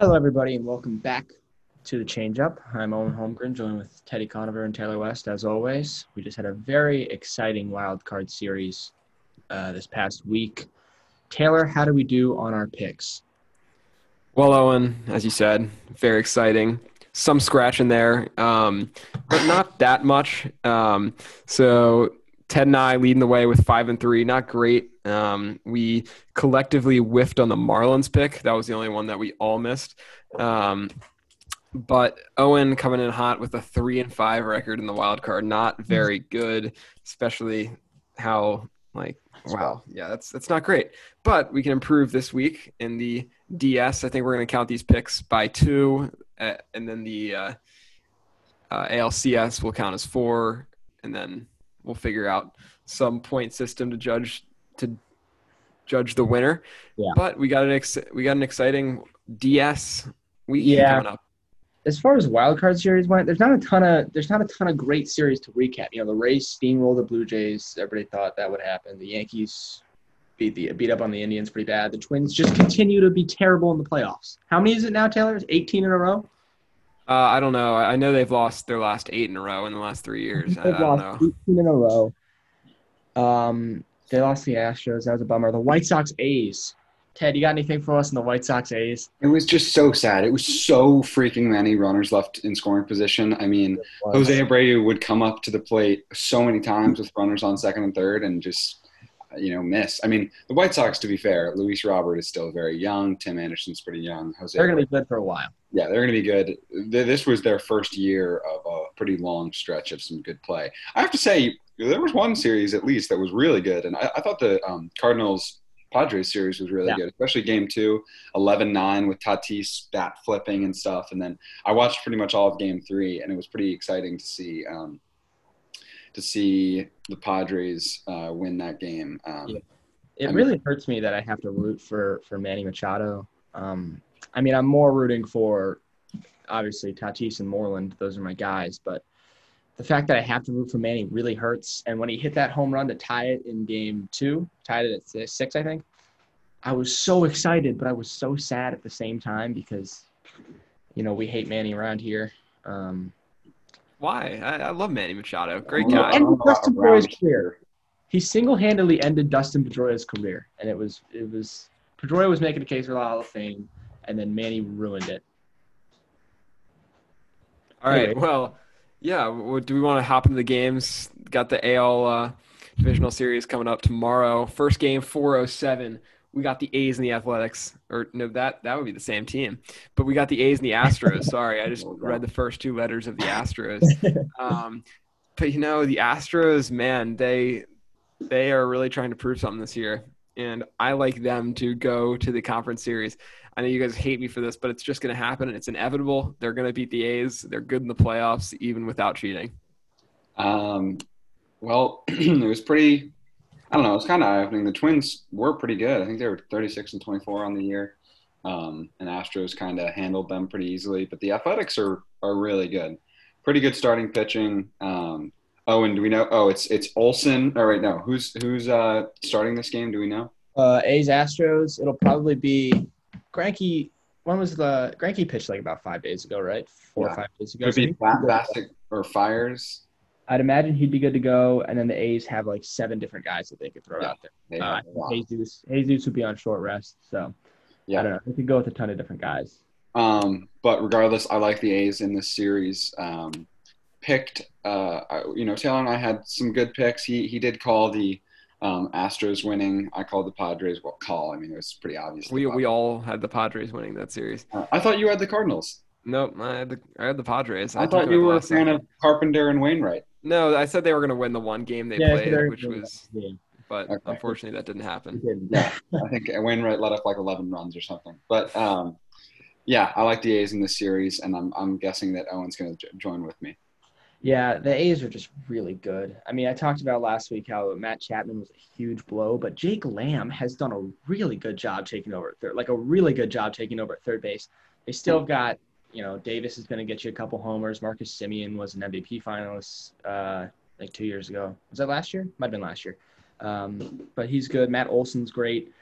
Hello, everybody, and welcome back to the Change Up. I'm Owen Holmgren, joined with Teddy Conover and Taylor West, as always. We just had a very exciting wild card series uh, this past week. Taylor, how do we do on our picks? Well, Owen, as you said, very exciting. Some scratch in there, um, but not that much. Um, so Ted and I leading the way with five and three. Not great. Um, we collectively whiffed on the Marlins pick. That was the only one that we all missed. Um, but Owen coming in hot with a three and five record in the wild card. Not very good, especially how like wow yeah that's that's not great. But we can improve this week in the DS. I think we're going to count these picks by two, uh, and then the uh, uh, ALCS will count as four, and then we'll figure out some point system to judge to judge the winner. Yeah. But we got an ex- we got an exciting DS week Yeah. coming up. As far as wild card series went, there's not a ton of there's not a ton of great series to recap. You know, the Rays steamrolled the Blue Jays. Everybody thought that would happen. The Yankees beat the beat up on the Indians pretty bad. The Twins just continue to be terrible in the playoffs. How many is it now, Taylor? It's 18 in a row. Uh, I don't know. I I know they've lost their last eight in a row in the last three years. I, I They've don't know. 18 in a row. Um, they lost the Astros. That was a bummer. The White Sox A's. Ted, you got anything for us in the White Sox A's? It was just so sad. It was so freaking many runners left in scoring position. I mean, Jose Abreu would come up to the plate so many times with runners on second and third and just, you know, miss. I mean, the White Sox, to be fair, Luis Robert is still very young. Tim Anderson's pretty young. Jose, They're going to be good for a while. yeah, they're going to be good. This was their first year of a pretty long stretch of some good play. I have to say, there was one series at least that was really good, and I, I thought the um, Cardinals Padres series was really Yeah. good, especially game two, 11 9 with Tatis bat flipping and stuff. And then I watched pretty much all of game three, and it was pretty exciting to see. Um, to see the Padres uh, win that game, um, Yeah. I It mean- really hurts me that I have to root for for Manny Machado. Um, I mean, I'm more rooting for obviously Tatis and Moreland. Those are my guys, but the fact that I have to root for Manny really hurts. And when he hit that home run to tie it in game two, tied it at six, I think. I was so excited, but I was so sad at the same time because, you know, we hate Manny around here. Um, Why? I, I love Manny Machado. Great I don't know- guy. I don't know about Dustin Pedroia's career. he single-handedly ended Dustin Pedroia's career, and it was it was Pedroia was making a case for the Hall of Fame, and then Manny ruined it. All right. Anyway. Well, yeah. What, do we want to hop into the games? Got the AL uh, divisional series coming up tomorrow. First game, 407. We got the A's and the Athletics. Or no, that that would be the same team. But we got the A's and the Astros. Sorry, I just read the first two letters of the Astros. Um, but you know, the Astros, man, they they are really trying to prove something this year. And I like them to go to the conference series. I know you guys hate me for this, but it's just going to happen. and It's inevitable. They're going to beat the A's. They're good in the playoffs, even without cheating. Um, well, it was pretty. I don't know. It's kind of eye opening. The Twins were pretty good. I think they were 36 and 24 on the year, um, and Astros kind of handled them pretty easily. But the Athletics are are really good. Pretty good starting pitching. Um, oh, and do we know? Oh, it's it's Olson. All right, no. Who's who's uh, starting this game? Do we know? Uh, A's Astros. It'll probably be Greinke. When was the Greinke pitched like about five days ago, right? Four or five days ago. Could So be good. Bassitt or Fiers. I'd imagine he'd be good to go, and then the A's have like seven different guys that they could throw Yeah. out there. They Uh, have a lot. Jesus, Jesus would be on short rest, so Yeah. I don't know. They could go with a ton of different guys. Um, but regardless, I like the A's in this series. Um, picked, uh, you know, Taylor and I had some good picks. He he did call the um, Astros winning. I called the Padres. Well, call. I mean, it was pretty obvious. We we all had the Padres winning that series. Uh, I thought you had the Cardinals. Nope, I had the I had the Padres. I, took thought you were a last fan second. of Carpenter and Wainwright. No, I said they were going to win the one game they Yeah, played, which was, Yeah, but Okay. unfortunately that didn't happen. Yeah, I think Wainwright let up like 11 runs or something. But um, yeah, I like the A's in this series, and I'm I'm guessing that Owen's going to join with me. Yeah, the A's are just really good. I mean, I talked about last week how Matt Chapman was a huge blow, but Jake Lamb has done a really good job taking over at third, like a really good job taking over at third base. They still have got, you know, Davis is going to get you a couple homers. Marcus Semien was an MVP finalist uh, like two years ago. Was that last year? Might have been last year. Um, but he's good. Matt Olson's great.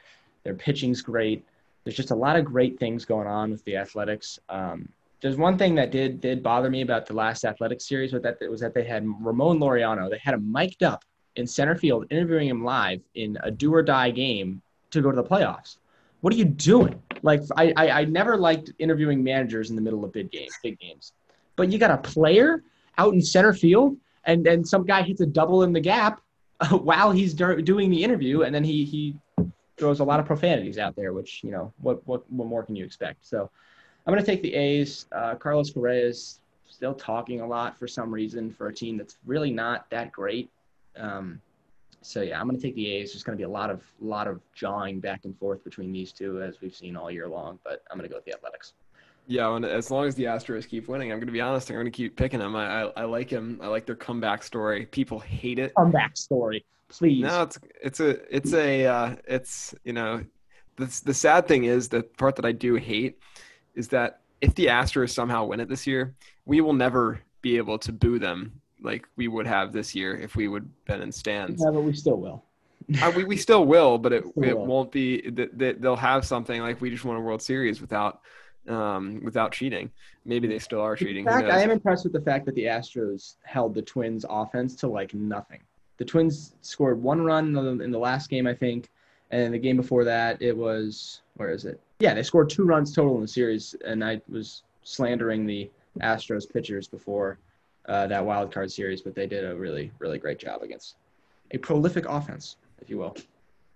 Their pitching's great. there's just a lot of great things going on with the Athletics. Um, there's one thing that did did bother me about the last Athletics series was that was that they had Ramon Laureano. They had him mic'd up in center field, interviewing him live in a do or die game to go to the playoffs. What are you doing? Like I, I, I never liked interviewing managers in the middle of big games, big games. But you got a player out in center field, and then some guy hits a double in the gap while he's doing the interview, and then he he throws a lot of profanities out there, which you know what what what more can you expect? So I'm to take the A's. Uh, Carlos is still talking a lot for some reason for a team that's really not that great. Um, so yeah, I'm going to take the A's. There's going to be a lot of lot of jawing back and forth between these two as we've seen all year long. But I'm going to go with the Athletics. Yeah, and as long as the Astros keep winning, I'm going to be honest. I'm going to keep picking them. I, I, I like him. I like their comeback story. People hate it. Comeback story, please. No, it's it's a it's a uh, it's you know, the the sad thing is the part that I do hate is that if the Astros somehow win it this year, we will never be able to boo them like we would have this year if we would been in stands. Yeah, but we still will. uh, we, we still will, but it, it will. won't be. They, they'll have something like we just won a World Series without um, without cheating. Maybe they still are cheating. In fact, I am impressed with the fact that the Astros held the Twins' offense to like nothing. The Twins scored one run in the, in the last game, I think, and the game before that, it was where is it? Yeah, they scored two runs total in the series, and I was slandering the Astros pitchers before uh, that wild card series, but they did a really, really great job against a prolific offense, if you will.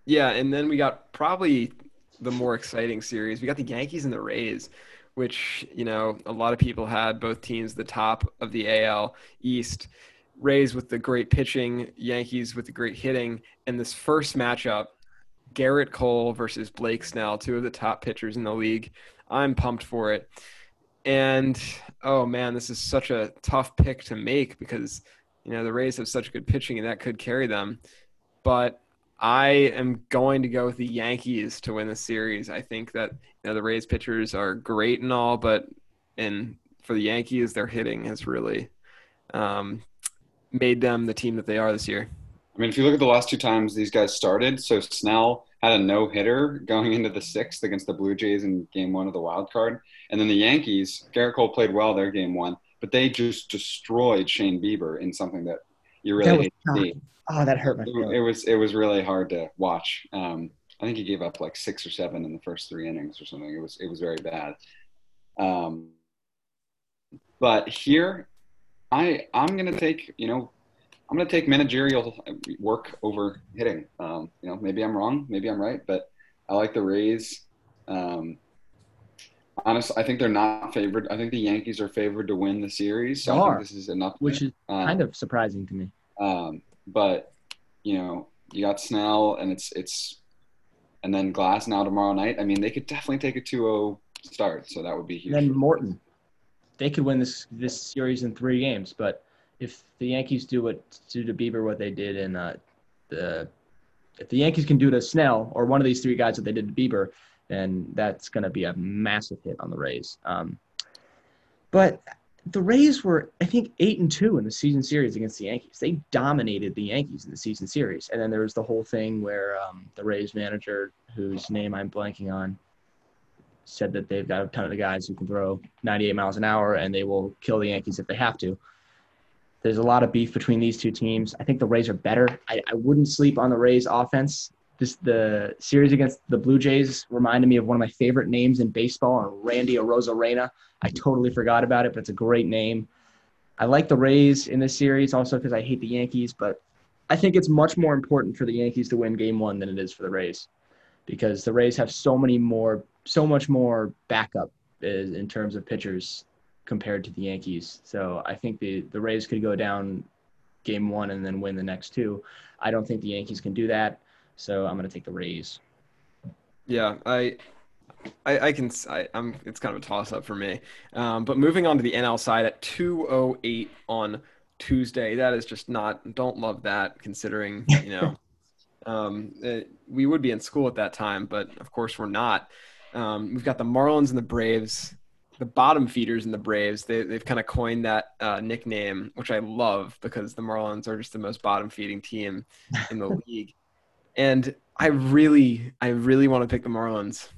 Yeah, and then we got probably the more exciting series. We got the Yankees and the Rays, which you know a lot of people had both teams the top of the AL East. Rays with the great pitching, Yankees with the great hitting, and this first matchup, Gerrit Cole versus Blake Snell, two of the top pitchers in the league. I'm pumped for it. And oh man, this is such a tough pick to make because you know the Rays have such good pitching and that could carry them. But I am going to go with the Yankees to win the series. I think that you know, the Rays pitchers are great and all, but in for the Yankees, their hitting has really um, made them the team that they are this year. I mean, if you look at the last two times these guys started, so Snell had a no hitter going into the sixth against the Blue Jays in game one of the wild card. And then the Yankees, Gerrit Cole played well their game one, but they just destroyed Shane Bieber in something that you really hate to see. Oh, that hurt my feelings. It was it was really hard to watch. Um, I think he gave up like six or seven in the first three innings or something. It was it was very bad. Um, but here, I I'm gonna take you know I'm gonna take managerial work over hitting. Um, you know maybe I'm wrong, maybe I'm right, but I like the Rays. Um, honestly, I think they're not favored. I think the Yankees are favored to win the series. So I think this is enough, which is um, kind of surprising to me. Um, but you know, you got Snell, and it's it's, and then Glasnow tomorrow night. I mean, they could definitely take a 2-0 start, so that would be huge. And then Morton, they could win this this series in three games. But if the Yankees do what do to Bieber what they did in uh, the, if the Yankees can do to Snell or one of these three guys that they did to Bieber, then that's going to be a massive hit on the Rays. Um, but the Rays were, I think, eight and two in the season series against the Yankees. They dominated the Yankees in the season series, and then there was the whole thing where um, the Rays manager, whose name I'm blanking on, said that they've got a ton of guys who can throw 98 miles an hour, and they will kill the Yankees if they have to. There's a lot of beef between these two teams. I think the Rays are better. I, I wouldn't sleep on the Rays offense. This the series against the Blue Jays reminded me of one of my favorite names in baseball, uh, Randy Arozarena. I totally forgot about it, but it's a great name. I like the Rays in this series also because I hate the Yankees, but I think it's much more important for the Yankees to win game one than it is for the Rays because the Rays have so many more, so much more backup uh, in terms of pitchers compared to the Yankees. So I think the, the Rays could go down game one and then win the next two. I don't think the Yankees can do that. So I'm going to take the Rays. Yeah, I I, I, can. I, am It's kind of a toss up for me. Um, but moving on to the NL side at 2:08 on Tuesday, that is just not. Don't love that, considering you know, um, it, we would be in school at that time, but of course we're not. Um, we've got the Marlins and the Braves, the bottom feeders and the Braves. They, they've kind of coined that uh, nickname, which I love because the Marlins are just the most bottom feeding team in the league. And I really, I really want to pick the Marlins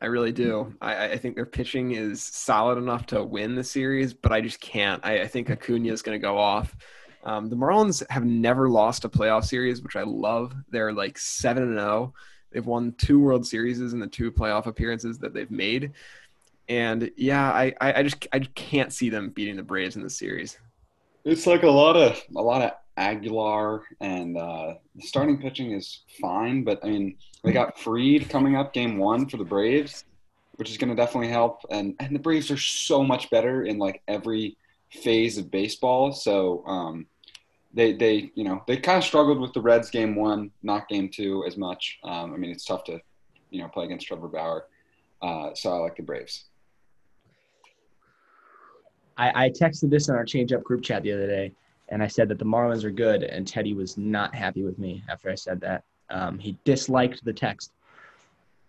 I really do. I, I think their pitching is solid enough to win the series, but I just can't. I, I think Acuna is going to go off. Um, the Marlins have never lost a playoff series, which I love. They're like seven and zero. They've won two World Series in the two playoff appearances that they've made, and yeah, I, I, just I can't see them beating the Braves in the series. It's like a lot of a lot of Aguilar and uh, the starting pitching is fine, but I mean they got Fried coming up game one for the Braves, which is going to definitely help. And and the Braves are so much better in like every phase of baseball. So um, they they you know they kind of struggled with the Reds game one, not game two as much. Um, I mean it's tough to you know play against Trevor Bauer. Uh, so I like the Braves. I, I texted this in our change up group chat the other day, and I said that the Marlins are good, and Teddy was not happy with me after I said that. Um, he disliked the text,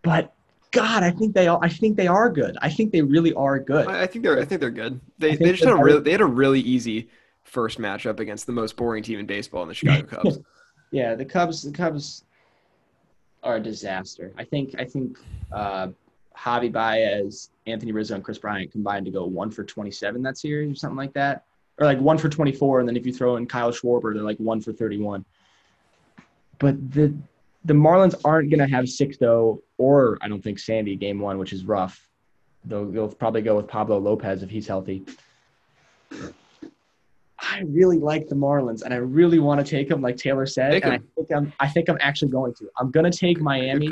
but God, I think they all. I think they are good. I think they really are good. I, I think they're. I think they're good. They they just had a really they had a really easy first matchup against the most boring team in baseball in the Chicago Cubs. yeah, the Cubs. The Cubs are a disaster. I think. I think. Uh, Javi Baez, Anthony Rizzo, and Kris Bryant combined to go one for 27 that series or something like that. Or like one for 24. And then if you throw in Kyle Schwarber, they're like one for 31. But the the Marlins aren't going to have Sixto or I don't think Sandy game one, which is rough. They'll, they'll probably go with Pablo Lopez if he's healthy. I really like the Marlins, and I really want to take them, like Taylor said. and I think I'm, I think I'm actually going to. I'm going to take Miami.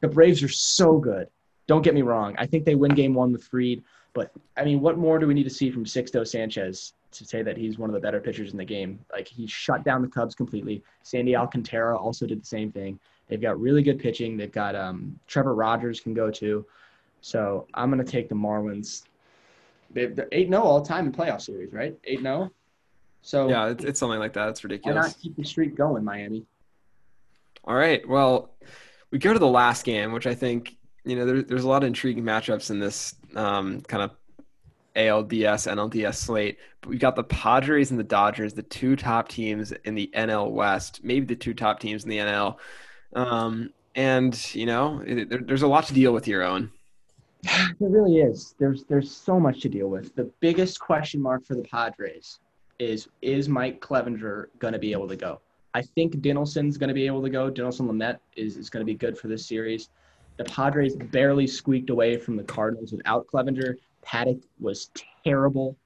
The Braves are so good. Don't get me wrong. I think they win game one with Fried. But I mean, what more do we need to see from Sixto Sanchez to say that he's one of the better pitchers in the game? Like he shut down the Cubs completely. Sandy Alcantara also did the same thing. They've got really good pitching. They've got um, Trevor Rogers can go too. So I'm gonna take the Marlins. They're eight 0 all time in playoff series, right? Eight 0 So yeah, it's, it's something like that. It's ridiculous. Why not keep the streak going, Miami? All right. Well, we go to the last game, which I think you know, there, there's a lot of intriguing matchups in this um, kind of ALDS, NLDS slate. But we've got the Padres and the Dodgers, the two top teams in the NL West, maybe the two top teams in the NL. Um, and, you know, it, there, there's a lot to deal with here, Owen. There really is. There's there's so much to deal with. The biggest question mark for the Padres is is Mike Clevinger going to be able to go? I think Dinelson's going to be able to go. Dinelson Lamet is, is going to be good for this series. The Padres barely squeaked away from the Cardinals without Clevinger. Paddock was terrible,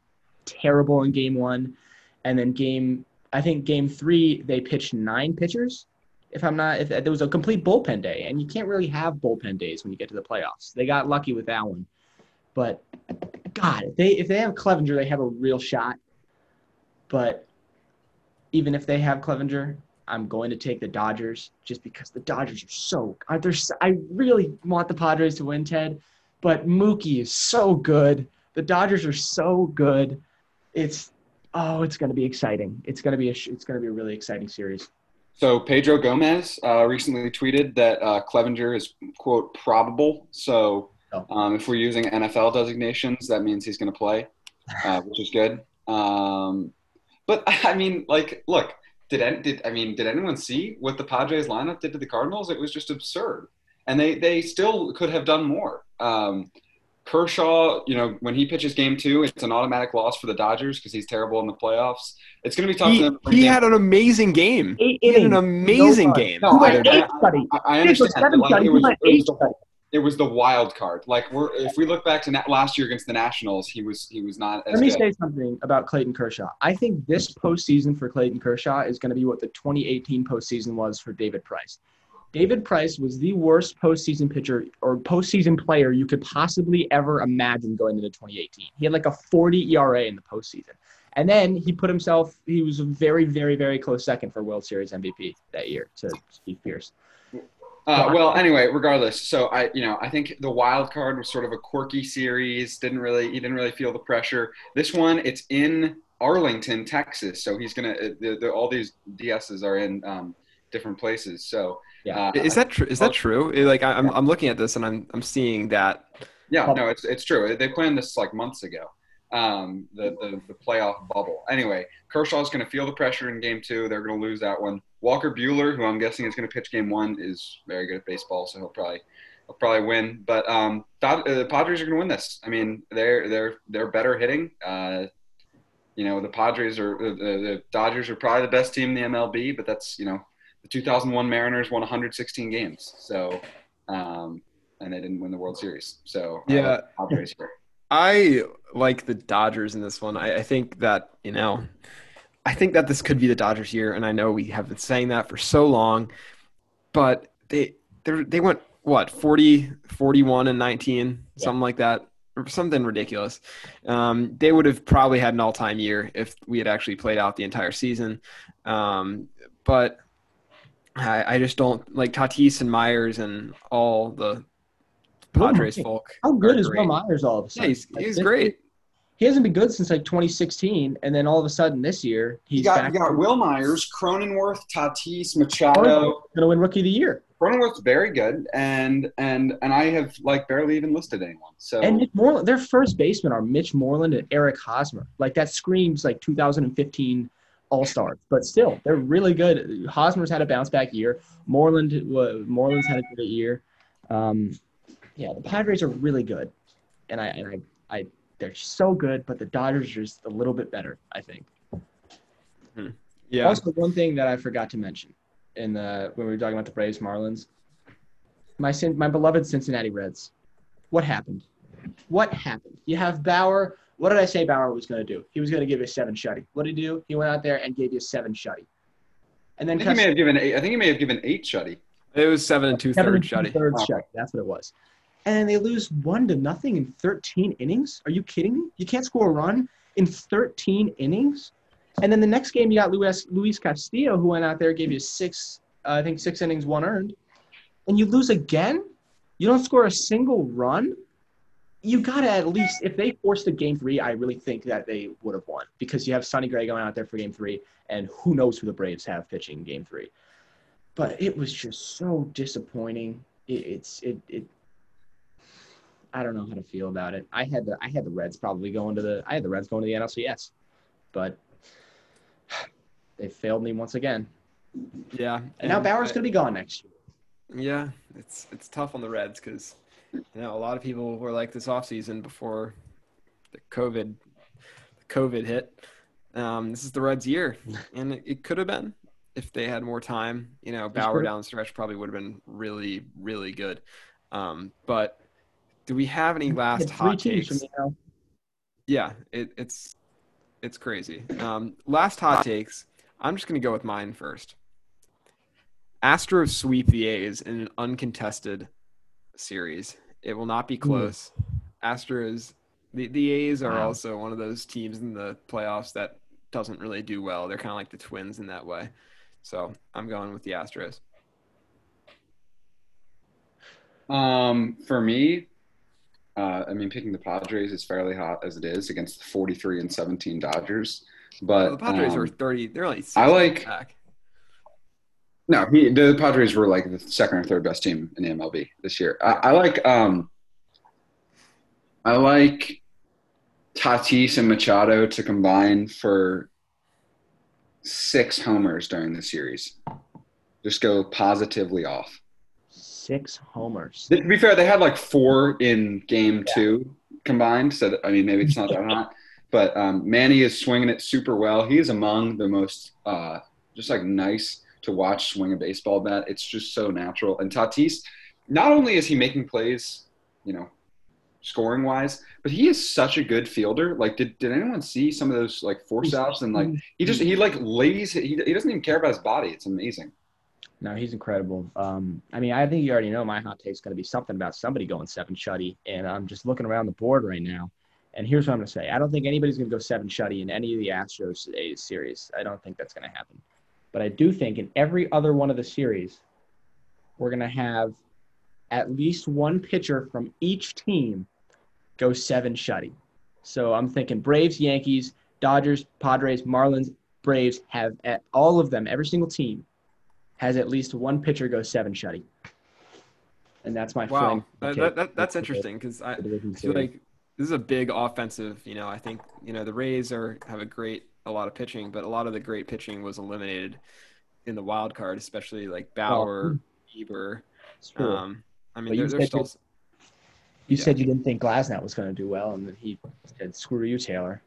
terrible in game one. And then game, I think game three, they pitched nine pitchers. If I'm not, if there was a complete bullpen day, and you can't really have bullpen days when you get to the playoffs. They got lucky with that one, but God, if they if they have Clevinger, they have a real shot. But even if they have Clevinger, I'm going to take the Dodgers just because the Dodgers are so. They're, I really want the Padres to win, Ted, but Mookie is so good. The Dodgers are so good. It's oh, it's going to be exciting. It's going to be a it's going to be a really exciting series. So Pedro Gomez uh, recently tweeted that uh, Clevinger is quote probable. So oh. um, if we're using NFL designations, that means he's going to play, uh, which is good. Um, but I mean, like, look, did did I mean did anyone see what the Padres lineup did to the Cardinals? It was just absurd, and they they still could have done more. Um, Kershaw, you know, when he pitches game two, it's an automatic loss for the Dodgers because he's terrible in the playoffs. It's going to be tough. He, he had an amazing game. Eight he had an amazing no game. No, I, I, I, I, understand. Like, it, was, it, was the, it was the wild card. Like we're if we look back to na- last year against the Nationals, he was he was not. Let me good. say something about Clayton Kershaw. I think this postseason for Clayton Kershaw is going to be what the 2018 postseason was for David Price. David Price was the worst postseason pitcher or postseason player you could possibly ever imagine going into 2018. He had like a 40 ERA in the postseason. And then he put himself, he was a very, very, very close second for World Series MVP that year to Steve Pearce. Uh, well, anyway, regardless, so I, you know, I think the wild card was sort of a quirky series. Didn't really, he didn't really feel the pressure. This one, it's in Arlington, Texas, so he's gonna. Uh, the, the, all these DSs are in um, different places. So, yeah, uh, is that true? Is that true? Like, I'm, I'm looking at this and I'm, I'm seeing that. Yeah, no, it's, it's true. They planned this like months ago um, the, the, the playoff bubble. Anyway, Kershaw's going to feel the pressure in game two. They're going to lose that one. Walker Buehler, who I'm guessing is going to pitch game one, is very good at baseball, so he'll probably he'll probably win. But um, uh, the Padres are going to win this. I mean, they're they're they're better hitting. Uh, you know, the Padres are the, the Dodgers are probably the best team in the MLB, but that's you know, the 2001 Mariners won 116 games, so um, and they didn't win the World Series. So yeah, Padres here. I like the Dodgers in this one. I, I think that you know, I think that this could be the Dodgers year, and I know we have been saying that for so long, but they they they went what 40 41 and 19 yeah. something like that something ridiculous um, they would have probably had an all-time year if we had actually played out the entire season um, but I, I, just don't like tatis and myers and all the padres folk how good is Wil Myers all of a sudden yeah, he's, he's great he hasn't been good since like 2016, and then all of a sudden this year he's you got, back. You got Wil Myers, Cronenworth, Tatis, Machado. Going to win Rookie of the Year. Cronenworth's very good, and and and I have like barely even listed anyone. So and Mitch Moreland, their first basemen are Mitch Moreland and Eric Hosmer. Like that screams like 2015 All Stars, but still they're really good. Hosmer's had a bounce back year. Moreland uh, Moreland's had a great year. Um, yeah, the Padres are really good, and I and I, I they're so good, but the Dodgers are just a little bit better, I think. Hmm. Yeah. Also, one thing that I forgot to mention in the when we were talking about the Braves Marlins. My my beloved Cincinnati Reds. What happened? What happened? You have Bauer. What did I say Bauer was going to do? He was going to give you a seven shutty. What did he do? He went out there and gave you a seven shutty. And then I think he may have given eight. I think he may have given eight shutty. It was seven and two thirds shutty. Third oh. shutty. That's what it was. And they lose one to nothing in 13 innings. Are you kidding me? You can't score a run in 13 innings. And then the next game, you got Luis, Luis Castillo, who went out there, gave you six, uh, I think six innings, one earned. And you lose again? You don't score a single run? You got to at least, if they forced a game three, I really think that they would have won because you have Sonny Gray going out there for game three, and who knows who the Braves have pitching game three. But it was just so disappointing. It, it's, it, it, I don't know how to feel about it. I had the I had the Reds probably going to the I had the Reds going to the NLCS, but they failed me once again. Yeah, and, and now Bauer's going to be gone next year. Yeah, it's it's tough on the Reds because you know a lot of people were like this offseason before the COVID the COVID hit. Um, this is the Reds' year, and it, it could have been if they had more time. You know, Bauer down the stretch probably would have been really really good. Um, but do we have any last hot takes? Yeah, it, it's it's crazy. Um, last hot takes. I'm just going to go with mine first. Astros sweep the A's in an uncontested series. It will not be close. Mm. Astros, the, the A's are wow. also one of those teams in the playoffs that doesn't really do well. They're kind of like the Twins in that way. So I'm going with the Astros. Um, for me, uh, I mean, picking the Padres is fairly hot as it is against the 43 and 17 Dodgers. But well, the Padres um, are 30. They're only. I like. Back. No, he, the Padres were like the second or third best team in the MLB this year. I, I like. Um, I like Tatis and Machado to combine for six homers during the series. Just go positively off six homers. To be fair, they had like four in game yeah. two combined. So, that, I mean, maybe it's not that hot. But um, Manny is swinging it super well. He is among the most uh, just like nice to watch swing a baseball bat. It's just so natural. And Tatis, not only is he making plays, you know, scoring wise, but he is such a good fielder. Like, did, did anyone see some of those like force outs and like he just he like lays he, he doesn't even care about his body. It's amazing. No, he's incredible. Um, I mean, I think you already know my hot take is going to be something about somebody going seven shutty, and I'm just looking around the board right now. And here's what I'm going to say: I don't think anybody's going to go seven shutty in any of the Astros A's series. I don't think that's going to happen. But I do think in every other one of the series, we're going to have at least one pitcher from each team go seven shutty. So I'm thinking Braves, Yankees, Dodgers, Padres, Marlins, Braves have at all of them, every single team has at least one pitcher go seven shutty. And that's my wow. That, that, that, that's interesting because I feel like this is a big offensive. You know, I think you know the Rays are have a great a lot of pitching, but a lot of the great pitching was eliminated in the wild card, especially like Bauer, oh. Bieber. Um, I mean, they're, they're still. You Yeah. said you didn't think Glasnow was going to do well, and then he said, "Screw you, Taylor."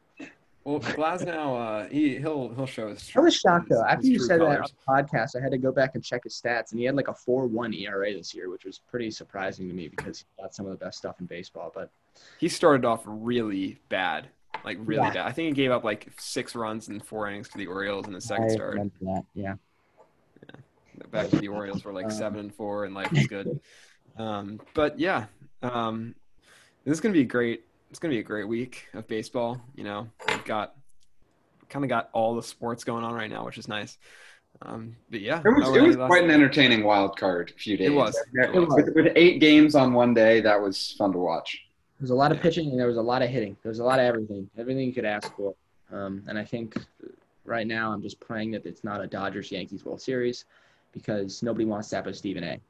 Well, Glasnow, uh, he he'll he'll show his. I was shocked though. After you true said that on the podcast, I had to go back and check his stats, and he had like a four-one ERA this year, which was pretty surprising to me because he got some of the best stuff in baseball. But He started off really bad, like really Yeah. bad. I think he gave up like six runs in four innings to the Orioles in the second I start. remember that. Yeah. Back to the Orioles were like Um, seven and four, and life was good. Um, but yeah, um, this is gonna be great. It's gonna be a great week of baseball. You know, we've got kind of got all the sports going on right now, which is nice. Um, but yeah, It was, it was quite an entertaining wild card few days. It was. Yeah, It was. With, with eight games on one day, that was fun to watch. There was a lot of Yeah. pitching and there was a lot of hitting. There was a lot of everything, everything you could ask for. Um, and I think right now I'm just praying that it's not a Dodgers Yankees World Series because nobody wants that but Stephen A.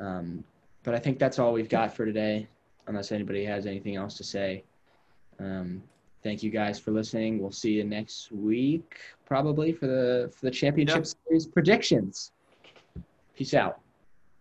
Um, but I think that's all we've got for today, unless anybody has anything else to say. Um, thank you guys for listening. We'll see you next week, probably for the for the championship Yep. series predictions. Peace out.